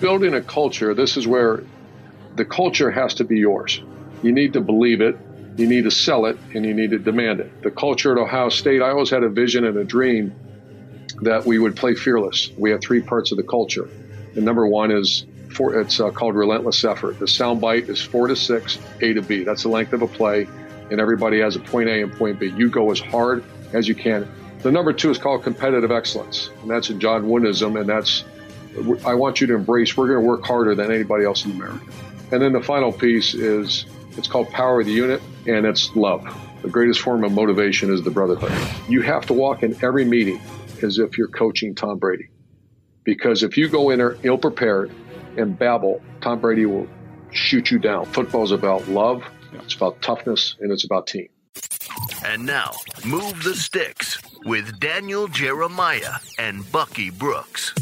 Building a culture, this is where the culture has to be yours. You need to believe it, you need to sell it, and you need to demand it. The culture at Ohio State, I always had a vision and a dream that we would play fearless. We have three parts of the culture. And number one is for, it's uh, called relentless effort. The sound bite is four to six, A to B. That's the length of a play, and everybody has a point A and point B. You go as hard as you can. The number two is called competitive excellence, and that's a John Woodenism, and that's I want you to embrace. We're going to work harder than anybody else in America. And then the final piece is it's called power of the unit, and it's love. The greatest form of motivation is the brotherhood. You have to walk in every meeting as if you're coaching Tom Brady, because if you go in there ill prepared and babble, Tom Brady will shoot you down. Football is about love, it's about toughness, and it's about team. And now, Move the Sticks with Daniel Jeremiah and Bucky Brooks.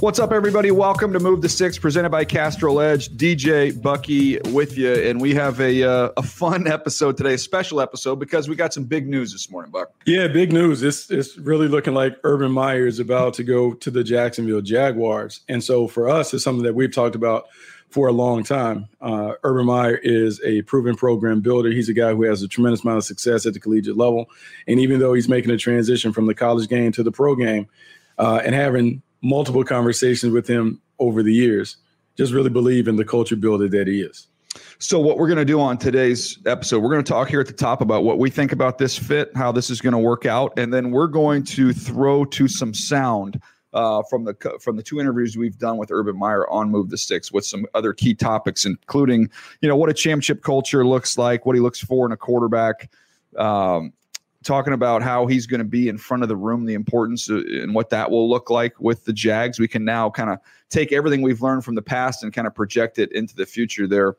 What's up, everybody? Welcome to Move the Sticks, presented by Castrol Edge. DJ Bucky with you, and we have a uh, a fun episode today, a special episode because we got some big news this morning, Buck. Yeah, big news. It's it's really looking like Urban Meyer is about to go to the Jacksonville Jaguars, and so for us, it's something that we've talked about for a long time. Uh, Urban Meyer is a proven program builder. He's a guy who has a tremendous amount of success at the collegiate level, and even though he's making a transition from the college game to the pro game, uh, and having multiple conversations with him over the years. Just really believe in the culture builder that he is. So, what we're going to do on today's episode, we're going to talk here at the top about what we think about this fit, how this is going to work out, and then we're going to throw to some sound uh, from the from the two interviews we've done with Urban Meyer on Move the Sticks, with some other key topics, including you know what a championship culture looks like, what he looks for in a quarterback, um, talking about how he's going to be in front of the room, the importance and what that will look like with the Jags. We can now kind of take everything we've learned from the past and kind of project it into the future there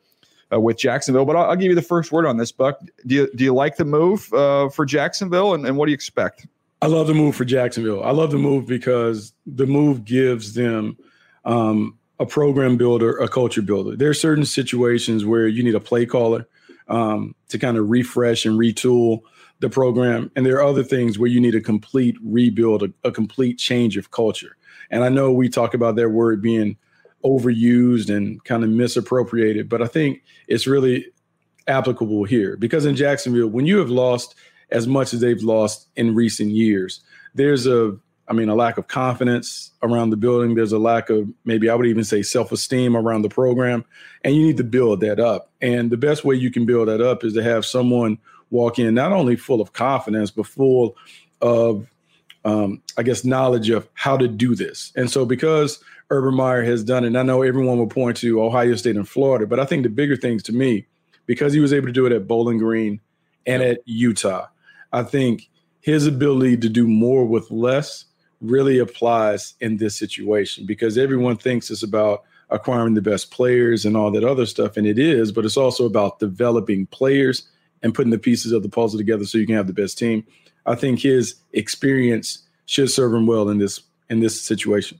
uh, with Jacksonville. But I'll, I'll, give you the first word on this, Buck. Do you, do you like the move uh, for Jacksonville and, and what do you expect? I love the move for Jacksonville. I love the move because the move gives them um, a program builder, a culture builder. There are certain situations where you need a play caller um, to kind of refresh and retool the program. And there are other things where you need a complete rebuild, a, a complete change of culture. And I know we talk about that word being overused and kind of misappropriated, but I think it's really applicable here because in Jacksonville, when you have lost as much as they've lost in recent years, there's a I mean, a lack of confidence around the building. There's a lack of maybe I would even say self esteem around the program. And you need to build that up. And the best way you can build that up is to have someone walk in not only full of confidence, but full of, um, I guess, knowledge of how to do this. And so, because Urban Meyer has done it, and I know everyone will point to Ohio State and Florida, but I think the bigger things to me, because he was able to do it at Bowling Green and at Utah, I think his ability to do more with less really applies in this situation because everyone thinks it's about acquiring the best players and all that other stuff, and it is, but it's also about developing players and putting the pieces of the puzzle together so you can have the best team. I think his experience should serve him well in this in this situation.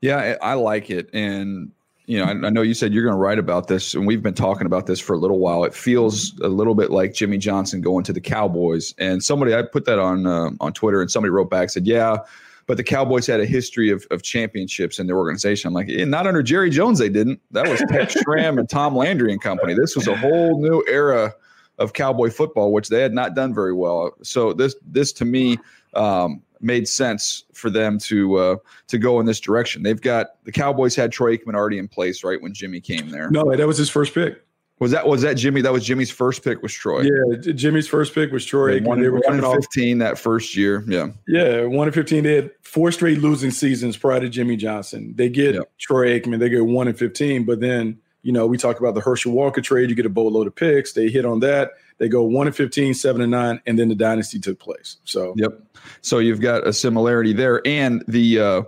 Yeah, I like it, and you know, I, I know you said you're going to write about this, and we've been talking about this for a little while. It feels a little bit like Jimmy Johnson going to the Cowboys, and somebody I put that on uh, on Twitter, and somebody wrote back said, "Yeah." But the Cowboys had a history of, of championships in their organization. I'm like, eh, not under Jerry Jones, they didn't. That was Tex Schramm and Tom Landry and company. This was a whole new era of cowboy football, which they had not done very well. So this this to me um, made sense for them to uh, to go in this direction. They've got the Cowboys had Troy Aikman already in place right when Jimmy came there. No, that was his first pick. Was that was that Jimmy? That was Jimmy's first pick was Troy. Yeah, Jimmy's first pick was Troy. Aikman. One, they were one and fifteen off. that first year. Yeah, yeah, one and fifteen. They had four straight losing seasons prior to Jimmy Johnson. They get yep. Troy Aikman. They get one and fifteen, but then you know we talk about the Herschel Walker trade. You get a boatload of picks. They hit on that. They go one and 15, seven and nine, and then the dynasty took place. So, yep. So you've got a similarity there. And the, uh,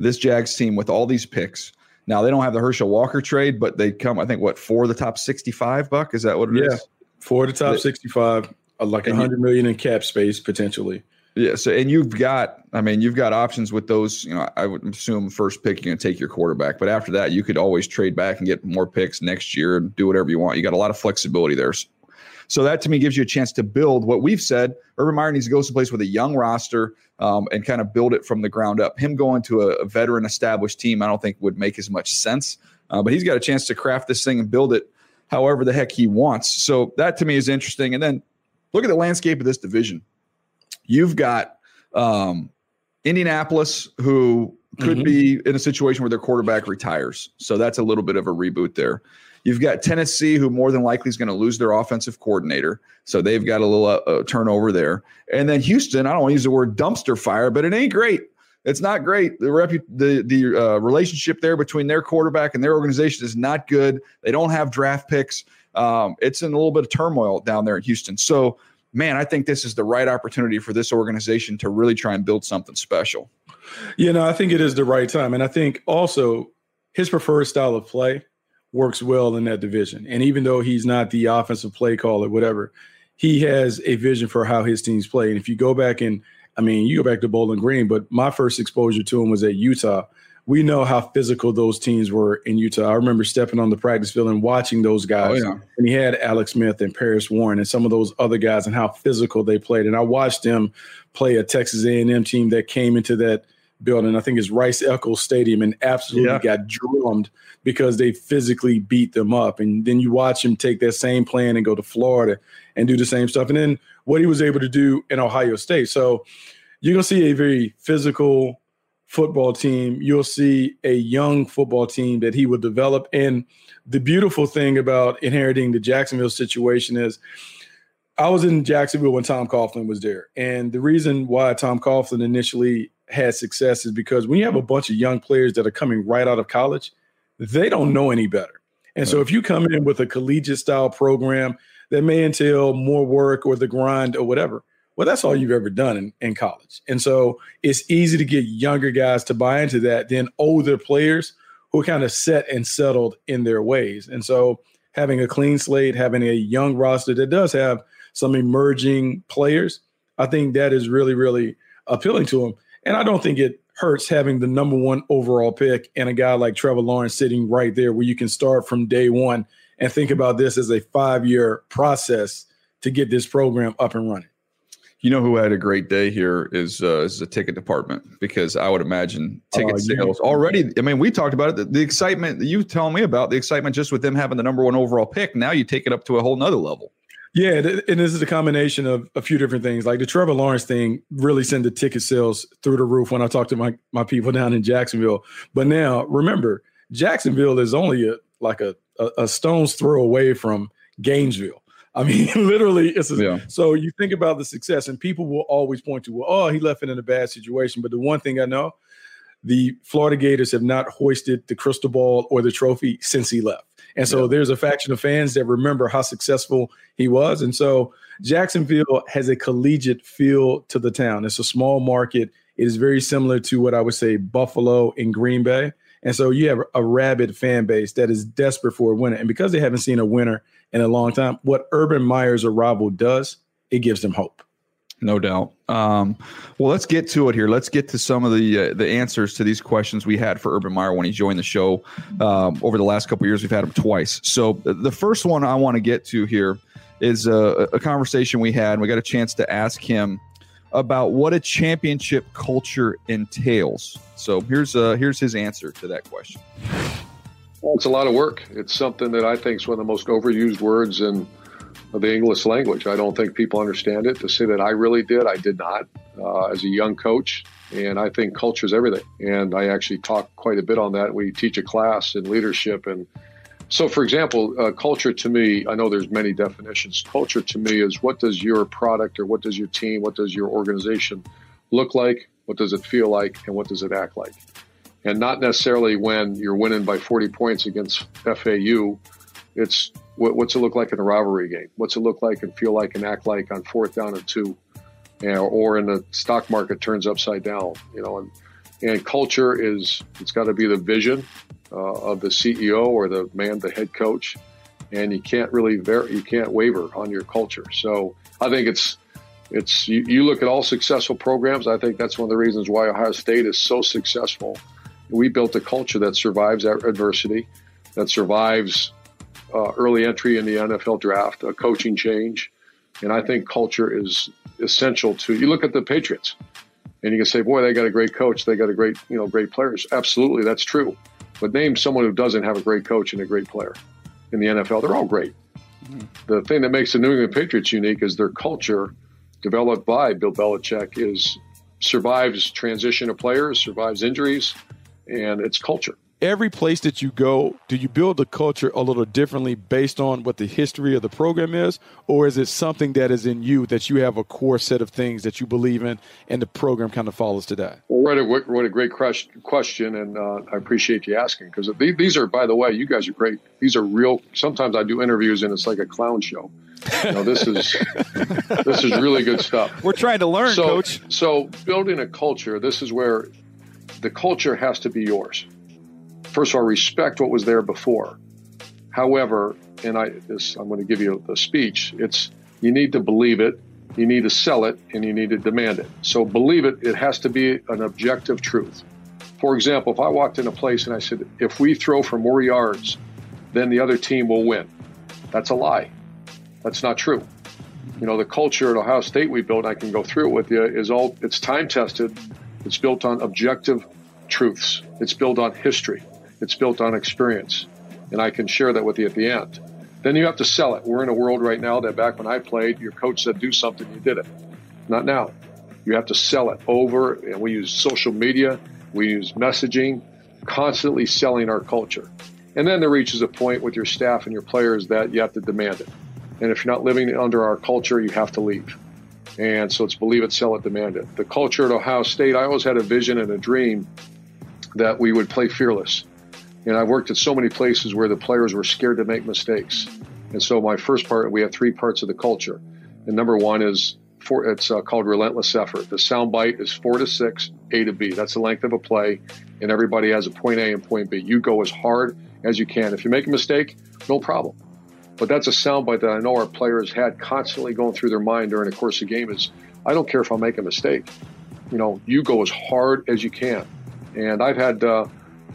this Jags team with all these picks. Now they don't have the Herschel Walker trade, but they come, I think, what four of the top sixty-five. Buck is that what it yeah. is? For the top 65, uh, like a hundred million in cap space potentially. Yeah. So, and you've got, I mean, you've got options with those. You know, I would assume first pick you're going to take your quarterback, but after that, you could always trade back and get more picks next year and do whatever you want. You got a lot of flexibility there. So that to me gives you a chance to build what we've said. Urban Meyer needs to go someplace with a young roster um, and kind of build it from the ground up. Him going to a, a veteran established team, I don't think would make as much sense. Uh, but he's got a chance to craft this thing and build it however the heck he wants. So that to me is interesting. And then look at the landscape of this division. You've got um, Indianapolis, who could Mhm. be in a situation where their quarterback retires. So that's a little bit of a reboot there. You've got Tennessee, who more than likely is going to lose their offensive coordinator. So they've got a little uh, uh, turnover there. And then Houston, I don't want to use the word dumpster fire, but it ain't great. It's not great. The repu- the the uh, relationship there between their quarterback and their organization is not good. They don't have draft picks. Um, it's in a little bit of turmoil down there in Houston. So, man, I think this is the right opportunity for this organization to really try and build something special. You know, I think it is the right time. And I think also his preferred style of play works well in that division. And even though he's not the offensive play caller, whatever, he has a vision for how his teams play. And if you go back and, I mean, you go back to Bowling Green, but my first exposure to him was at Utah. We know how physical those teams were in Utah. I remember stepping on the practice field and watching those oh, guys. Oh, yeah. And he had Alex Smith and Paris Warren and some of those other guys and how physical they played. And I watched them play a Texas A&M team that came into that building. I think it's Rice Eccles Stadium and absolutely Yeah. got drummed because they physically beat them up. And then you watch him take that same plan and go to Florida and do the same stuff. And then what he was able to do in Ohio State. So you're going to see a very physical football team. You'll see a young football team that he will develop. And the beautiful thing about inheriting the Jacksonville situation is I was in Jacksonville when Tom Coughlin was there. And the reason why Tom Coughlin initially had success is because when you have a bunch of young players that are coming right out of college, they don't know any better. And so if you come in with a collegiate style program that may entail more work or the grind or whatever, well, that's all you've ever done in, in college. And so it's easy to get younger guys to buy into that than older players who are kind of set and settled in their ways. And so having a clean slate, having a young roster that does have some emerging players, I think that is really, really appealing to them. And I don't think it hurts having the number one overall pick and a guy like Trevor Lawrence sitting right there where you can start from day one and think about this as a five year process to get this program up and running. You know who had a great day here is uh, is the ticket department because I would imagine ticket yeah. sales already. I mean, we talked about it. The, the excitement that you tell me about the excitement just with them having the number one overall pick. Now you take it up to a whole nother level. Yeah, and this is a combination of a few different things. Like the Trevor Lawrence thing really sent the ticket sales through the roof when I talked to my, my people down in Jacksonville. But now remember, Jacksonville is only a, like a, a, a stone's throw away from Gainesville. I mean, literally, it's a, Yeah. so you think about the success, and people will always point to, well, oh, he left it in a bad situation. But the one thing I know, the Florida Gators have not hoisted the crystal ball or the trophy since he left. And so Yeah. there's a faction of fans that remember how successful he was. And so Jacksonville has a collegiate feel to the town. It's a small market. It is very similar to what I would say Buffalo in Green Bay. And so you have a rabid fan base that is desperate for a winner. And because they haven't seen a winner in a long time, what Urban Meyer's arrival does, it gives them hope. No doubt. Um, well, let's get to it here. Let's get to some of the uh, the answers to these questions we had for Urban Meyer when he joined the show. Um, over the last couple years, we've had him twice. So uh, the first one I want to get to here is a, a conversation we had. And we got a chance to ask him about what a championship culture entails. So here's uh, here's his answer to that question. Well, it's a lot of work. It's something that I think is one of the most overused words in the English language. I don't think people understand it. To say that I really did, I did not uh, as a young coach. And I think culture is everything. And I actually talk quite a bit on that. We teach a class in leadership. And so, for example, uh, culture to me, I know there's many definitions. Culture to me is what does your product or what does your team, what does your organization look like? What does it feel like? And what does it act like? and not necessarily when you're winning by 40 points against FAU. It's what, what's it look like in a rivalry game? What's it look like and feel like and act like on fourth down and two, know, or in the stock market turns upside down, you know, and And culture is it's got to be the vision of the CEO or the man, the head coach, and you can't really ver- you can't waver on your culture. So I think it's it's you, you look at all successful programs. I think that's one of the reasons why Ohio State is so successful. We built a culture that survives adversity, that survives uh, early entry in the NFL draft, a coaching change, and I think culture is essential to. You look at the Patriots, and you can say, "Boy, they got a great coach. They got a great, you know, great players." Absolutely, that's true. But name someone who doesn't have a great coach and a great player in the NFL. They're all great. Mm-hmm. The thing that makes the New England Patriots unique is their culture, developed by Bill Belichick, is survives transition of players, survives injuries, and it's culture every place that you go, do you build the culture a little differently based on what the history of the program is, or is it something that is in you that you have a core set of things that you believe in, and the program kind of follows to that? Well, what a, what a great question, and uh, I appreciate you asking because these are, by the way, you guys are great. These are real. Sometimes I do interviews and it's like a clown show. You know, this is this is really good stuff. We're trying to learn, so, coach. So building a culture, this is where the culture has to be yours first of all, respect what was there before. However, and I this I'm going to give you the speech. It's you need to believe it, you need to sell it, and you need to demand it. So believe it. It has to be an objective truth. For example, if I walked in a place and I said, if we throw for more yards, then the other team will win. That's a lie. That's not true. You know, the culture at Ohio State we built, I can go through it with you, is all it's time tested. It's built on objective truths. It's built on history. It's built on experience. And I can share that with you at the end. Then you have to sell it. We're in a world right now that back when I played, your coach said do something, you did it. Not now. You have to sell it over, and we use social media, we use messaging, constantly selling our culture. And then there reaches a point with your staff and your players that you have to demand it. And if you're not living under our culture, you have to leave. And so it's believe it, sell it, demand it. The culture at Ohio State, I always had a vision and a dream that we would play fearless. And I've worked at so many places where the players were scared to make mistakes. And so my first part, we have three parts of the culture. And number one is for, it's uh, called relentless effort. The sound bite is four to six, A to B. That's the length of a play. And everybody has a point A and point B. You go as hard as you can. If you make a mistake, no problem. But that's a soundbite that I know our players had constantly going through their mind during the course of the game is I don't care if I make a mistake. You know, you go as hard as you can. And I've had uh,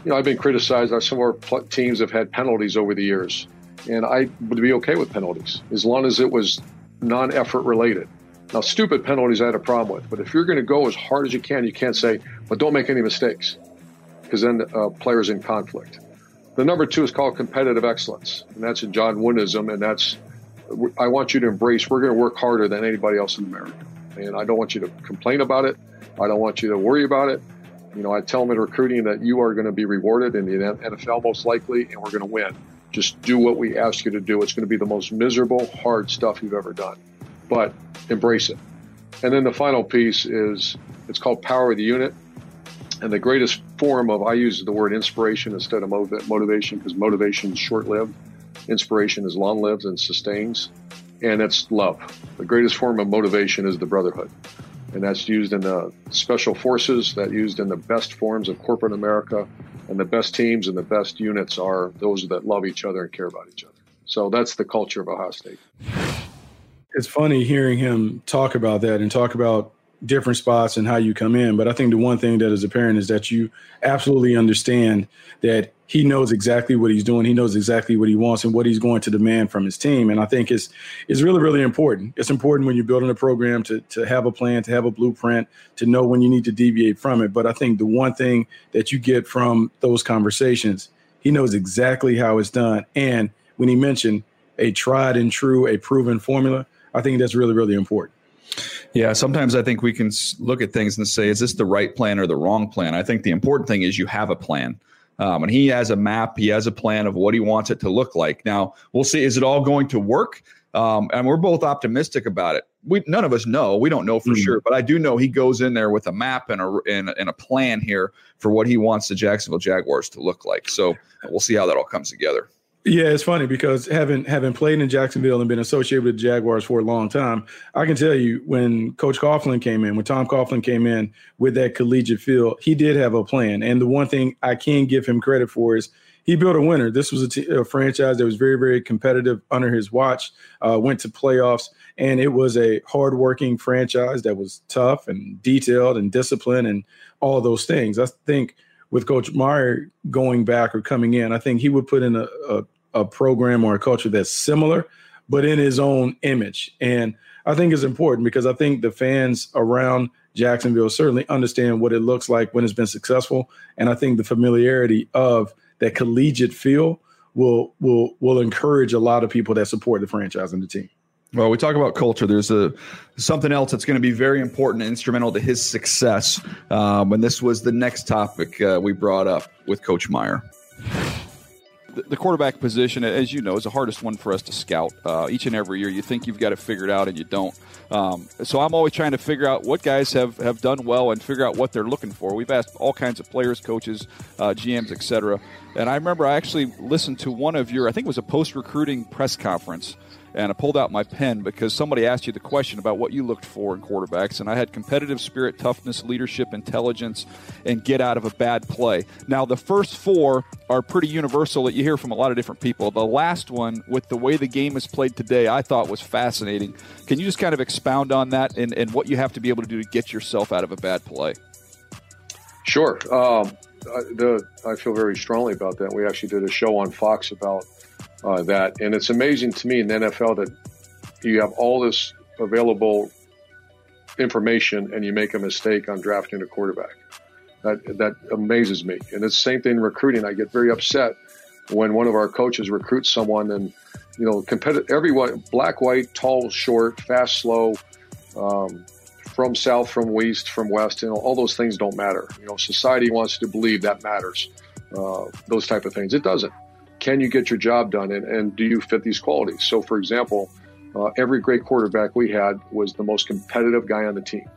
you know, I've been criticized. Some of our teams have had penalties over the years, and I would be okay with penalties as long as it was non-effort related. Now, stupid penalties I had a problem with, but if you're going to go as hard as you can, you can't say, "But don't make any mistakes," because then uh, players in conflict. The number two is called competitive excellence, and that's in John Woodenism, and that's I want you to embrace. We're going to work harder than anybody else in America, and I don't want you to complain about it. I don't want you to worry about it. You know, I tell them in recruiting that you are going to be rewarded in the NFL most likely, and we're going to win. Just do what we ask you to do. It's going to be the most miserable, hard stuff you've ever done, but embrace it. And then the final piece is it's called power of the unit. And the greatest form of, I use the word inspiration instead of motivation because motivation is short lived. Inspiration is long lived and sustains. And it's love. The greatest form of motivation is the brotherhood and that's used in the special forces, that used in the best forms of corporate America, and the best teams and the best units are those that love each other and care about each other. So that's the culture of Ohio State. It's funny hearing him talk about that and talk about different spots and how you come in. But I think the one thing that is apparent is that you absolutely understand that he knows exactly what he's doing. He knows exactly what he wants and what he's going to demand from his team. And I think it's it's really, really important. It's important when you're building a program to to have a plan, to have a blueprint, to know when you need to deviate from it. But I think the one thing that you get from those conversations, he knows exactly how it's done. And when he mentioned a tried and true, a proven formula, I think that's really, really important. Yeah, sometimes I think we can look at things and say, is this the right plan or the wrong plan? I think the important thing is you have a plan. Um, and he has a map, he has a plan of what he wants it to look like. Now, we'll see, is it all going to work? Um, and we're both optimistic about it. We none of us know. We don't know for mm-hmm. sure, but I do know he goes in there with a map and a and, and, a plan here for what he wants the Jacksonville Jaguars to look like. So we'll see how that all comes together. Yeah, it's funny because having having played in Jacksonville and been associated with the Jaguars for a long time, I can tell you when Coach Coughlin came in, when Tom Coughlin came in with that collegiate feel, he did have a plan. And the one thing I can give him credit for is he built a winner. This was a, t- a franchise that was very, very competitive under his watch. Uh, went to playoffs, and it was a hardworking franchise that was tough and detailed and disciplined and all those things. I think with Coach Meyer going back or coming in, I think he would put in a, a, a program or a culture that's similar, but in his own image. And I think it's important because I think the fans around Jacksonville certainly understand what it looks like when it's been successful. And I think the familiarity of that collegiate feel will will will encourage a lot of people that support the franchise and the team. Well, we talk about culture. There's a something else that's going to be very important and instrumental to his success. Um, and this was the next topic uh, we brought up with Coach Meyer. The, the quarterback position, as you know, is the hardest one for us to scout. Uh, each and every year, you think you've got it figured out, and you don't. Um, so I'm always trying to figure out what guys have, have done well and figure out what they're looking for. We've asked all kinds of players, coaches, uh, GMs, etc. And I remember I actually listened to one of your, I think it was a post recruiting press conference and I pulled out my pen because somebody asked you the question about what you looked for in quarterbacks, and I had competitive spirit, toughness, leadership, intelligence, and get out of a bad play. Now, the first four are pretty universal that you hear from a lot of different people. The last one, with the way the game is played today, I thought was fascinating. Can you just kind of expound on that and, and what you have to be able to do to get yourself out of a bad play? Sure. Um, the, I feel very strongly about that. We actually did a show on Fox about uh, that. And it's amazing to me in the NFL that you have all this available information and you make a mistake on drafting a quarterback. That that amazes me. And it's the same thing in recruiting. I get very upset when one of our coaches recruits someone and you know competitive everyone black white tall short fast slow um, from south from east from west you know all those things don't matter you know society wants to believe that matters uh, those type of things it doesn't can you get your job done and, and do you fit these qualities? So, for example, uh, every great quarterback we had was the most competitive guy on the team.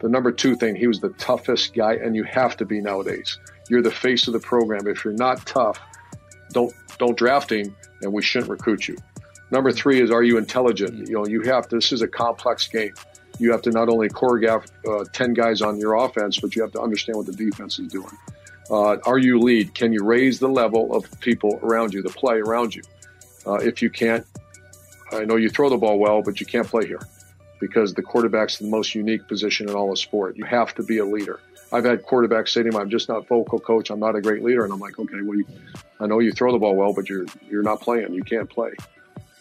The number two thing, he was the toughest guy, and you have to be nowadays. You're the face of the program. If you're not tough, don't don't draft him, and we shouldn't recruit you. Number three is, are you intelligent? You know, you have to, this is a complex game. You have to not only choreograph uh, ten guys on your offense, but you have to understand what the defense is doing. Uh, are you lead? Can you raise the level of people around you, the play around you? Uh, if you can't, I know you throw the ball well, but you can't play here because the quarterback's the most unique position in all of sport. You have to be a leader. I've had quarterbacks say to me, "I'm just not vocal, coach. I'm not a great leader," and I'm like, "Okay, well, you, I know you throw the ball well, but you're you're not playing. You can't play."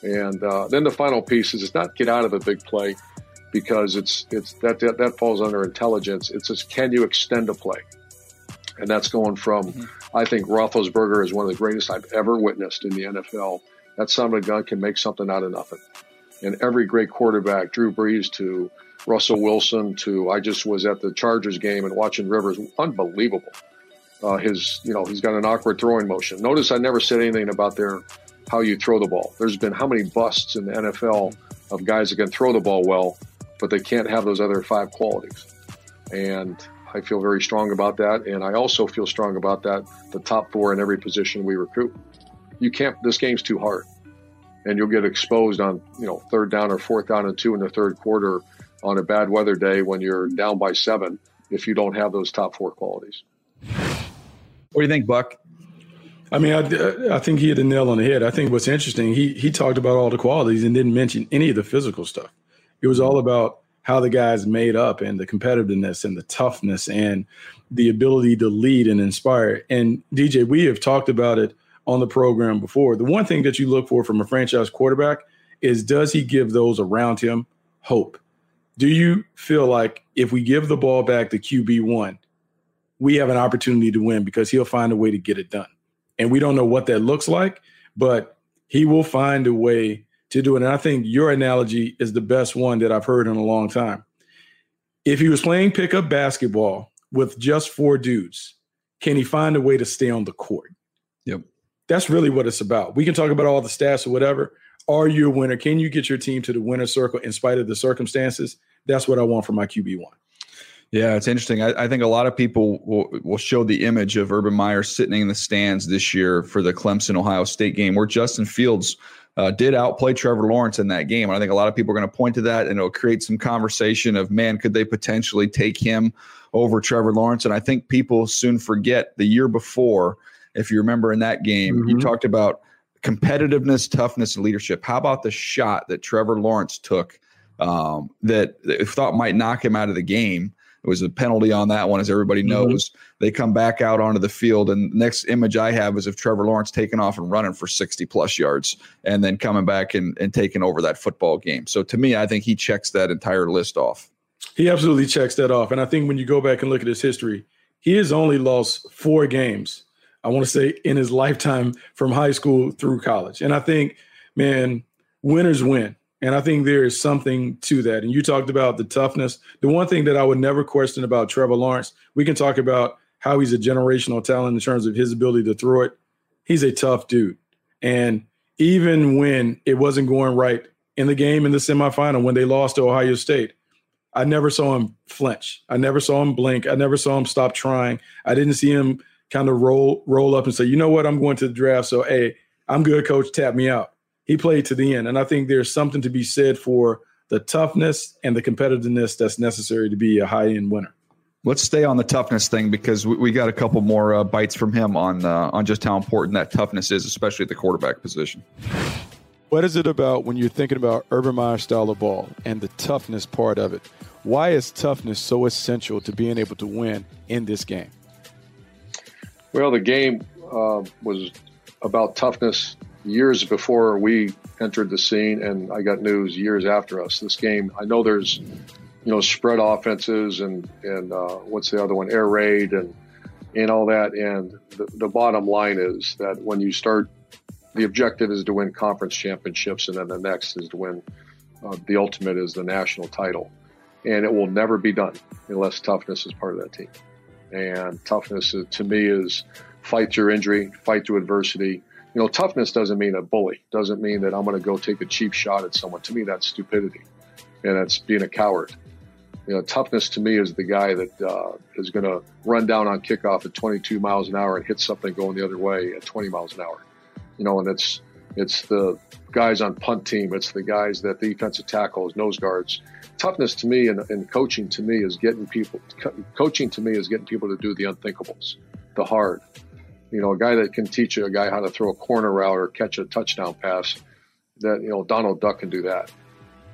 And uh, then the final piece is it's not get out of a big play because it's it's that that, that falls under intelligence. It's just can you extend a play? And that's going from, mm-hmm. I think Roethlisberger is one of the greatest I've ever witnessed in the NFL. That son of a gun can make something out of nothing. And every great quarterback, Drew Brees to Russell Wilson to, I just was at the Chargers game and watching Rivers, unbelievable. Uh, his, you know, he's got an awkward throwing motion. Notice I never said anything about their how you throw the ball. There's been how many busts in the NFL of guys that can throw the ball well, but they can't have those other five qualities. And I feel very strong about that. And I also feel strong about that. The top four in every position we recruit. You can't, this game's too hard. And you'll get exposed on, you know, third down or fourth down and two in the third quarter on a bad weather day when you're down by seven if you don't have those top four qualities. What do you think, Buck? I mean, I, I think he hit the nail on the head. I think what's interesting, he he talked about all the qualities and didn't mention any of the physical stuff. It was all about how the guys made up and the competitiveness and the toughness and the ability to lead and inspire. And DJ, we have talked about it on the program before. The one thing that you look for from a franchise quarterback is does he give those around him hope? Do you feel like if we give the ball back to QB1, we have an opportunity to win because he'll find a way to get it done? And we don't know what that looks like, but he will find a way to do it. And I think your analogy is the best one that I've heard in a long time. If he was playing pickup basketball with just four dudes, can he find a way to stay on the court? Yep. That's really what it's about. We can talk about all the stats or whatever. Are you a winner? Can you get your team to the winner circle in spite of the circumstances? That's what I want for my QB1. Yeah, it's interesting. I, I, think a lot of people will, will show the image of Urban Meyer sitting in the stands this year for the Clemson Ohio State game, where Justin Fields uh, did outplay Trevor Lawrence in that game. And I think a lot of people are going to point to that, and it'll create some conversation of, man, could they potentially take him over Trevor Lawrence? And I think people soon forget the year before, if you remember in that game, mm-hmm. you talked about competitiveness, toughness, and leadership. How about the shot that Trevor Lawrence took um, that, that thought might knock him out of the game? It was a penalty on that one, as everybody mm-hmm. knows. Mm-hmm. They come back out onto the field, and next image I have is of Trevor Lawrence taking off and running for 60 plus yards, and then coming back and, and taking over that football game. So to me, I think he checks that entire list off. He absolutely checks that off. And I think when you go back and look at his history, he has only lost four games, I want to say, in his lifetime from high school through college. And I think, man, winners win. And I think there is something to that. And you talked about the toughness. The one thing that I would never question about Trevor Lawrence, we can talk about how he's a generational talent in terms of his ability to throw it. He's a tough dude. And even when it wasn't going right in the game in the semifinal, when they lost to Ohio State, I never saw him flinch. I never saw him blink. I never saw him stop trying. I didn't see him kind of roll roll up and say, you know what, I'm going to the draft. So hey, I'm good, coach. Tap me out he played to the end. And I think there's something to be said for the toughness and the competitiveness that's necessary to be a high end winner. Let's stay on the toughness thing because we, we got a couple more uh, bites from him on uh, on just how important that toughness is, especially at the quarterback position. What is it about when you're thinking about Urban Meyer style of ball and the toughness part of it? Why is toughness so essential to being able to win in this game? Well, the game uh, was about toughness years before we entered the scene, and I got news years after us. This game, I know there's, you know, spread offenses and and uh, what's the other one, air raid and and all that. And the, the bottom line is that when you start, the objective is to win conference championships, and then the next is to win. Uh, the ultimate is the national title, and it will never be done unless toughness is part of that team. And toughness, uh, to me, is fight through injury, fight through adversity you know, toughness doesn't mean a bully. Doesn't mean that I'm going to go take a cheap shot at someone. To me, that's stupidity, and that's being a coward. You know, toughness to me is the guy that uh, is going to run down on kickoff at 22 miles an hour and hit something going the other way at 20 miles an hour. You know, and it's it's the guys on punt team. It's the guys that the defensive tackles, nose guards. Toughness to me and, and coaching to me is getting people. Co- coaching to me is getting people to do the unthinkables, the hard, you know, a guy that can teach a guy how to throw a corner route or catch a touchdown pass, that, you know, Donald Duck can do that.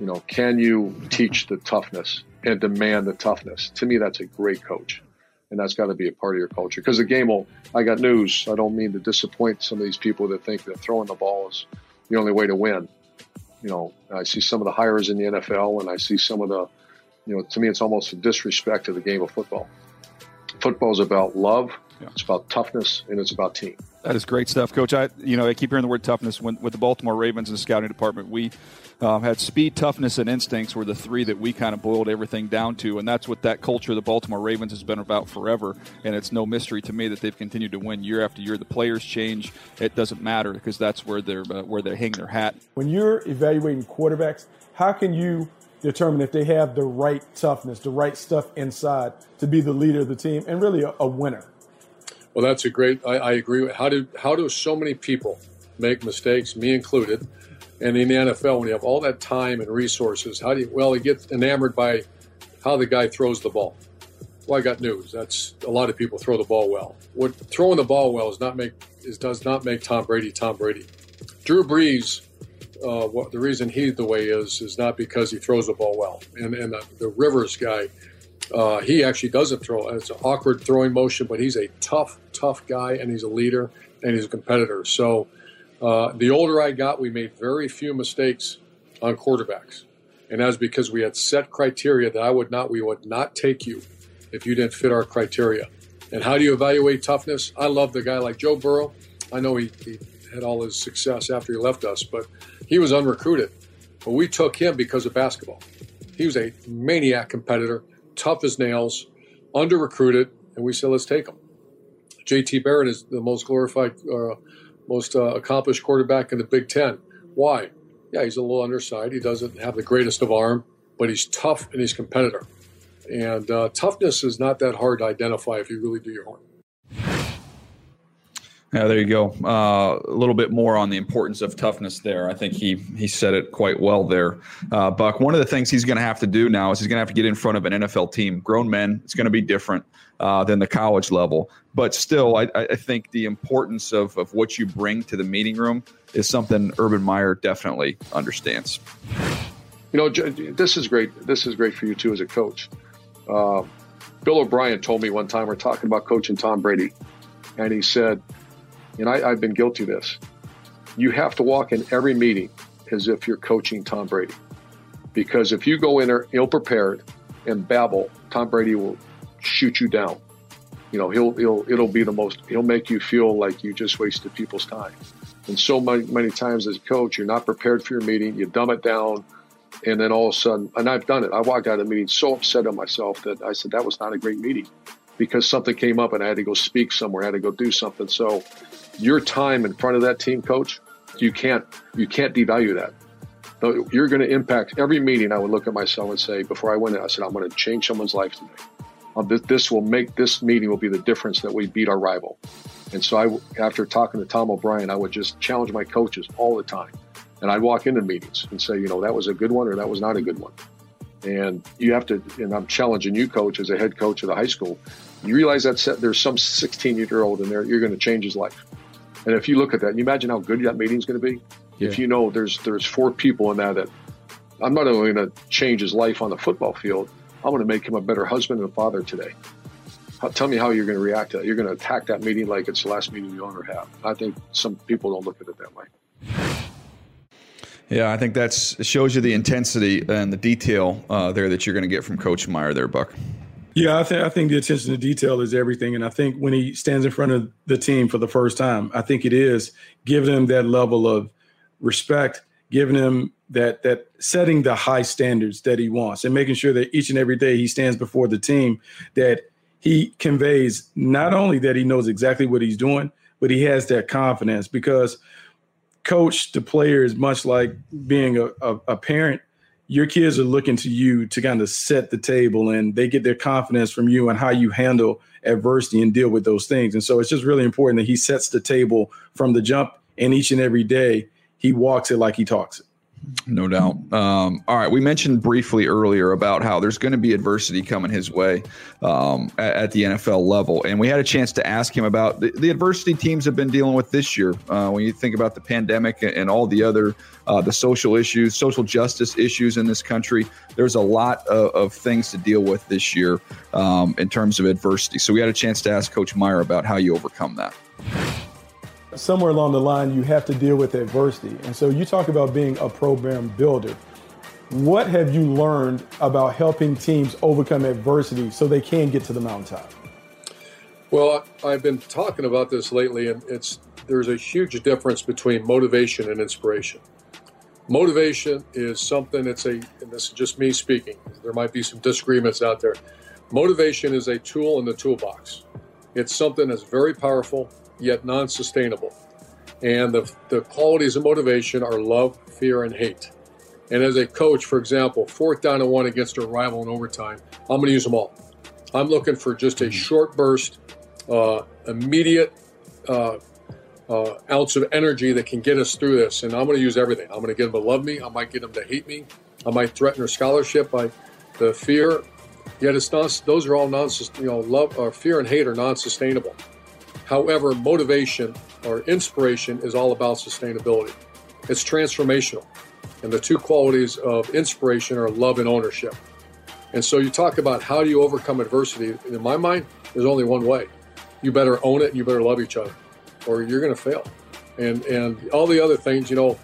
You know, can you teach the toughness and demand the toughness? To me, that's a great coach. And that's got to be a part of your culture. Because the game will, I got news. I don't mean to disappoint some of these people that think that throwing the ball is the only way to win. You know, I see some of the hires in the NFL and I see some of the, you know, to me, it's almost a disrespect to the game of football. Football is about love yeah. It's about toughness and it's about team. That is great stuff, Coach. I you know I keep hearing the word toughness. When, with the Baltimore Ravens and the scouting department, we um, had speed, toughness, and instincts were the three that we kind of boiled everything down to, and that's what that culture of the Baltimore Ravens has been about forever. And it's no mystery to me that they've continued to win year after year. The players change; it doesn't matter because that's where they're uh, where they hang their hat. When you're evaluating quarterbacks, how can you determine if they have the right toughness, the right stuff inside to be the leader of the team and really a, a winner? Well, that's a great. I, I agree. How do how do so many people make mistakes, me included? And in the NFL, when you have all that time and resources, how do you? Well, you get enamored by how the guy throws the ball. Well, I got news. That's a lot of people throw the ball well. What throwing the ball well is not make is does not make Tom Brady Tom Brady. Drew Brees, uh, what the reason he's the way is is not because he throws the ball well. And and the, the Rivers guy, uh, he actually doesn't throw. It's an awkward throwing motion, but he's a tough, tough guy, and he's a leader and he's a competitor. So uh, the older I got, we made very few mistakes on quarterbacks, and that's because we had set criteria that I would not, we would not take you if you didn't fit our criteria. And how do you evaluate toughness? I love the guy like Joe Burrow. I know he, he had all his success after he left us, but he was unrecruited. But we took him because of basketball. He was a maniac competitor tough as nails, under recruited, and we said, let's take him. JT Barrett is the most glorified, uh, most uh, accomplished quarterback in the Big Ten. Why? Yeah, he's a little undersized. He doesn't have the greatest of arm, but he's tough and he's competitor. And uh, toughness is not that hard to identify if you really do your homework. Yeah, there you go. Uh, a little bit more on the importance of toughness there. I think he he said it quite well there, uh, Buck. One of the things he's going to have to do now is he's going to have to get in front of an NFL team, grown men. It's going to be different uh, than the college level, but still, I, I think the importance of of what you bring to the meeting room is something Urban Meyer definitely understands. You know, this is great. This is great for you too as a coach. Uh, Bill O'Brien told me one time we're talking about coaching Tom Brady, and he said and I, I've been guilty of this. You have to walk in every meeting as if you're coaching Tom Brady. Because if you go in there ill prepared and babble, Tom Brady will shoot you down. You know, he'll, he'll, it'll be the most, he'll make you feel like you just wasted people's time. And so many, many times as a coach, you're not prepared for your meeting, you dumb it down, and then all of a sudden, and I've done it. I walked out of the meeting so upset at myself that I said, that was not a great meeting because something came up and I had to go speak somewhere, I had to go do something. So your time in front of that team coach, you can't you can't devalue that. You're going to impact every meeting. I would look at myself and say, before I went in, I said, I'm going to change someone's life today. This, this, will make this meeting will be the difference that we beat our rival. And so, I, after talking to Tom O'Brien, I would just challenge my coaches all the time, and I'd walk into meetings and say, you know, that was a good one or that was not a good one. And you have to, and I'm challenging you, coach, as a head coach of the high school. You realize that there's some 16 year old in there, you're going to change his life. And if you look at that, you imagine how good that meeting's going to be. Yeah. If you know there's there's four people in that that I'm not only going to change his life on the football field, I'm going to make him a better husband and father today. Tell me how you're going to react to that. You're going to attack that meeting like it's the last meeting you'll ever have. I think some people don't look at it that way. Yeah, I think that shows you the intensity and the detail uh, there that you're going to get from Coach Meyer there, Buck. Yeah, I think I think the attention to detail is everything, and I think when he stands in front of the team for the first time, I think it is giving him that level of respect, giving him that that setting the high standards that he wants, and making sure that each and every day he stands before the team that he conveys not only that he knows exactly what he's doing, but he has that confidence because coach the player is much like being a, a, a parent your kids are looking to you to kind of set the table and they get their confidence from you and how you handle adversity and deal with those things. And so it's just really important that he sets the table from the jump and each and every day he walks it like he talks it. No doubt. Um, all right. We mentioned briefly earlier about how there's going to be adversity coming his way um, at, at, the NFL level. And we had a chance to ask him about the, the adversity teams have been dealing with this year. Uh, when you think about the pandemic and all the other, uh, the social issues, social justice issues in this country, there's a lot of, of things to deal with this year um, in terms of adversity. So we had a chance to ask Coach Meyer about how you overcome that somewhere along the line, you have to deal with adversity. And so you talk about being a program builder. What have you learned about helping teams overcome adversity so they can get to the mountaintop? Well, I've been talking about this lately, and it's there's a huge difference between motivation and inspiration. Motivation is something that's a, and this is just me speaking. There might be some disagreements out there. Motivation is a tool in the toolbox. It's something that's very powerful yet non sustainable. And the, the qualities of motivation are love, fear, and hate. And as a coach, for example, fourth down and one against a rival in overtime, I'm going to use them all. I'm looking for just a mm-hmm. short burst, uh, immediate uh, uh, ounce of energy that can get us through this. And I'm going to use everything. I'm going to get them to love me. I might get them to hate me. I might threaten their scholarship by the fear. Yet it's not. Those are all non. You know, love or fear and hate are non-sustainable. However, motivation or inspiration is all about sustainability. It's transformational. And the two qualities of inspiration are love and ownership. And so you talk about how do you overcome adversity. In my mind, there's only one way. You better own it and you better love each other, or you're going to fail. And and all the other things, you know,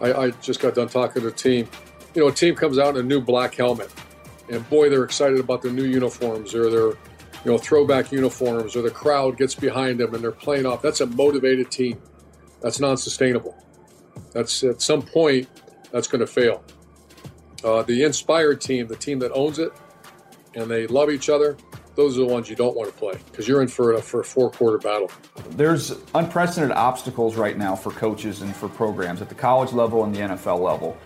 I, I just got done talking to a team. You know, a team comes out in a new black helmet, and boy, they're excited about their new uniforms or their you know, throwback uniforms or the crowd gets behind them and they're playing off. That's a motivated team. That's non-sustainable. That's at some point that's going to fail. Uh, the inspired team, the team that owns it, and they love each other. Those are the ones you don't want to play because you're in for a, for a four quarter battle. There's unprecedented obstacles right now for coaches and for programs at the college level and the NFL level.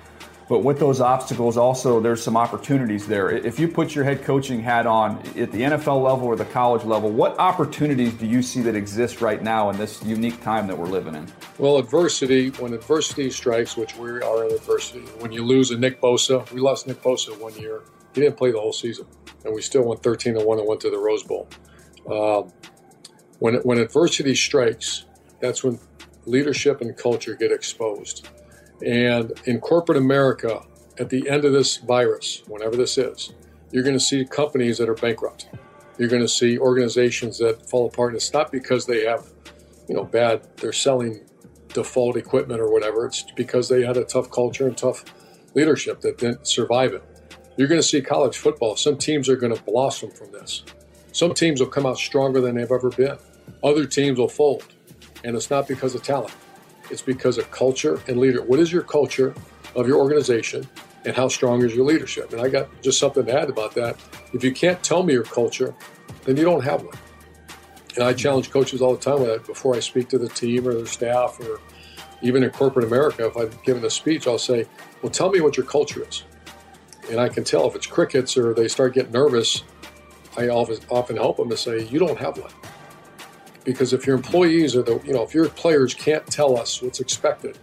But with those obstacles, also there's some opportunities there. If you put your head coaching hat on at the NFL level or the college level, what opportunities do you see that exist right now in this unique time that we're living in? Well, adversity, when adversity strikes, which we are in adversity, when you lose a Nick Bosa, we lost Nick Bosa one year. He didn't play the whole season, and we still went 13 to 1 and went to the Rose Bowl. Um, when, when adversity strikes, that's when leadership and culture get exposed. And in corporate America, at the end of this virus, whenever this is, you're going to see companies that are bankrupt. You're going to see organizations that fall apart. And it's not because they have, you know, bad, they're selling default equipment or whatever. It's because they had a tough culture and tough leadership that didn't survive it. You're going to see college football. Some teams are going to blossom from this. Some teams will come out stronger than they've ever been. Other teams will fold. And it's not because of talent. It's because of culture and leader. What is your culture of your organization and how strong is your leadership? And I got just something to add about that. If you can't tell me your culture, then you don't have one. And I challenge coaches all the time with that before I speak to the team or their staff or even in corporate America. If I've given a speech, I'll say, Well, tell me what your culture is. And I can tell if it's crickets or they start getting nervous. I often help them to say, You don't have one because if your employees or the you know if your players can't tell us what's expected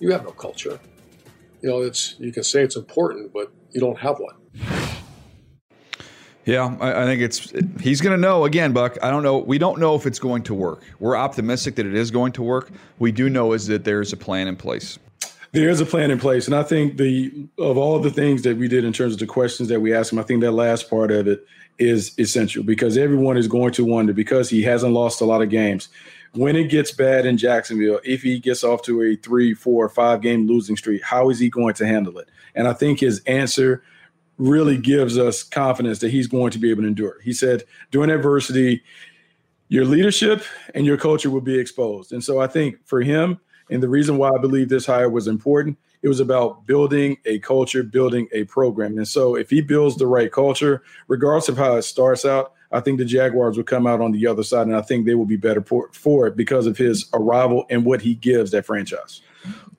you have no culture. You know it's you can say it's important but you don't have one. Yeah i, I think it's he's going to know again buck. I don't know we don't know if it's going to work. We're optimistic that it is going to work. We do know is that there's a plan in place. There is a plan in place and i think the of all the things that we did in terms of the questions that we asked him i think that last part of it is essential because everyone is going to wonder because he hasn't lost a lot of games. When it gets bad in Jacksonville, if he gets off to a three, four, five game losing streak, how is he going to handle it? And I think his answer really gives us confidence that he's going to be able to endure. He said, during adversity, your leadership and your culture will be exposed. And so I think for him, and the reason why I believe this hire was important it was about building a culture, building a program. And so if he builds the right culture, regardless of how it starts out, I think the Jaguars will come out on the other side, and I think they will be better for it because of his arrival and what he gives that franchise.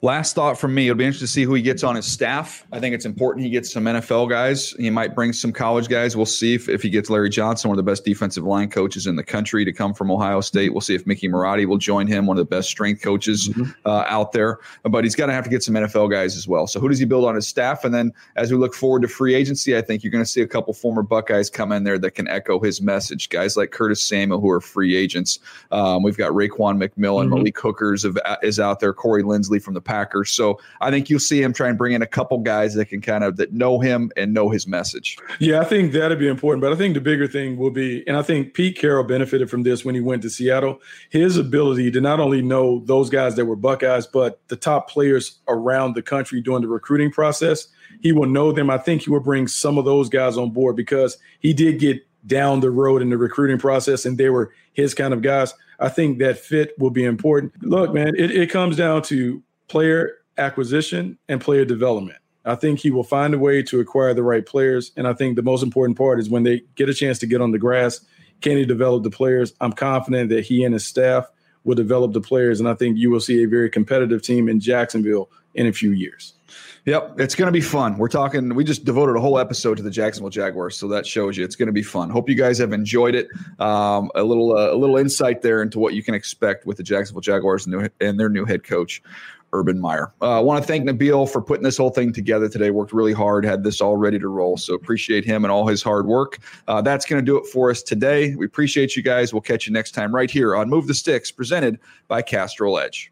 Last thought from me. It'll be interesting to see who he gets on his staff. I think it's important he gets some NFL guys. He might bring some college guys. We'll see if, if he gets Larry Johnson, one of the best defensive line coaches in the country, to come from Ohio State. We'll see if Mickey Marotti will join him, one of the best strength coaches mm-hmm. uh, out there. But he's got to have to get some NFL guys as well. So who does he build on his staff? And then as we look forward to free agency, I think you're going to see a couple former Buckeyes come in there that can echo his message. Guys like Curtis Samuel, who are free agents. Um, we've got Raekwon McMillan, mm-hmm. Malik Hooker's is out there, Corey Linsley from the Packers. So I think you'll see him try and bring in a couple guys that can kind of that know him and know his message. Yeah, I think that'd be important. But I think the bigger thing will be, and I think Pete Carroll benefited from this when he went to Seattle. His ability to not only know those guys that were Buckeyes, but the top players around the country during the recruiting process. He will know them. I think he will bring some of those guys on board because he did get down the road in the recruiting process and they were his kind of guys. I think that fit will be important. Look, man, it, it comes down to player acquisition and player development. I think he will find a way to acquire the right players. And I think the most important part is when they get a chance to get on the grass, can he develop the players? I'm confident that he and his staff will develop the players. And I think you will see a very competitive team in Jacksonville in a few years. Yep, it's going to be fun. We're talking. We just devoted a whole episode to the Jacksonville Jaguars, so that shows you it's going to be fun. Hope you guys have enjoyed it. Um, a little, uh, a little insight there into what you can expect with the Jacksonville Jaguars and, new, and their new head coach. Urban Meyer. Uh, I want to thank Nabil for putting this whole thing together today. Worked really hard, had this all ready to roll. So appreciate him and all his hard work. Uh, that's going to do it for us today. We appreciate you guys. We'll catch you next time right here on Move the Sticks, presented by Castrol Edge.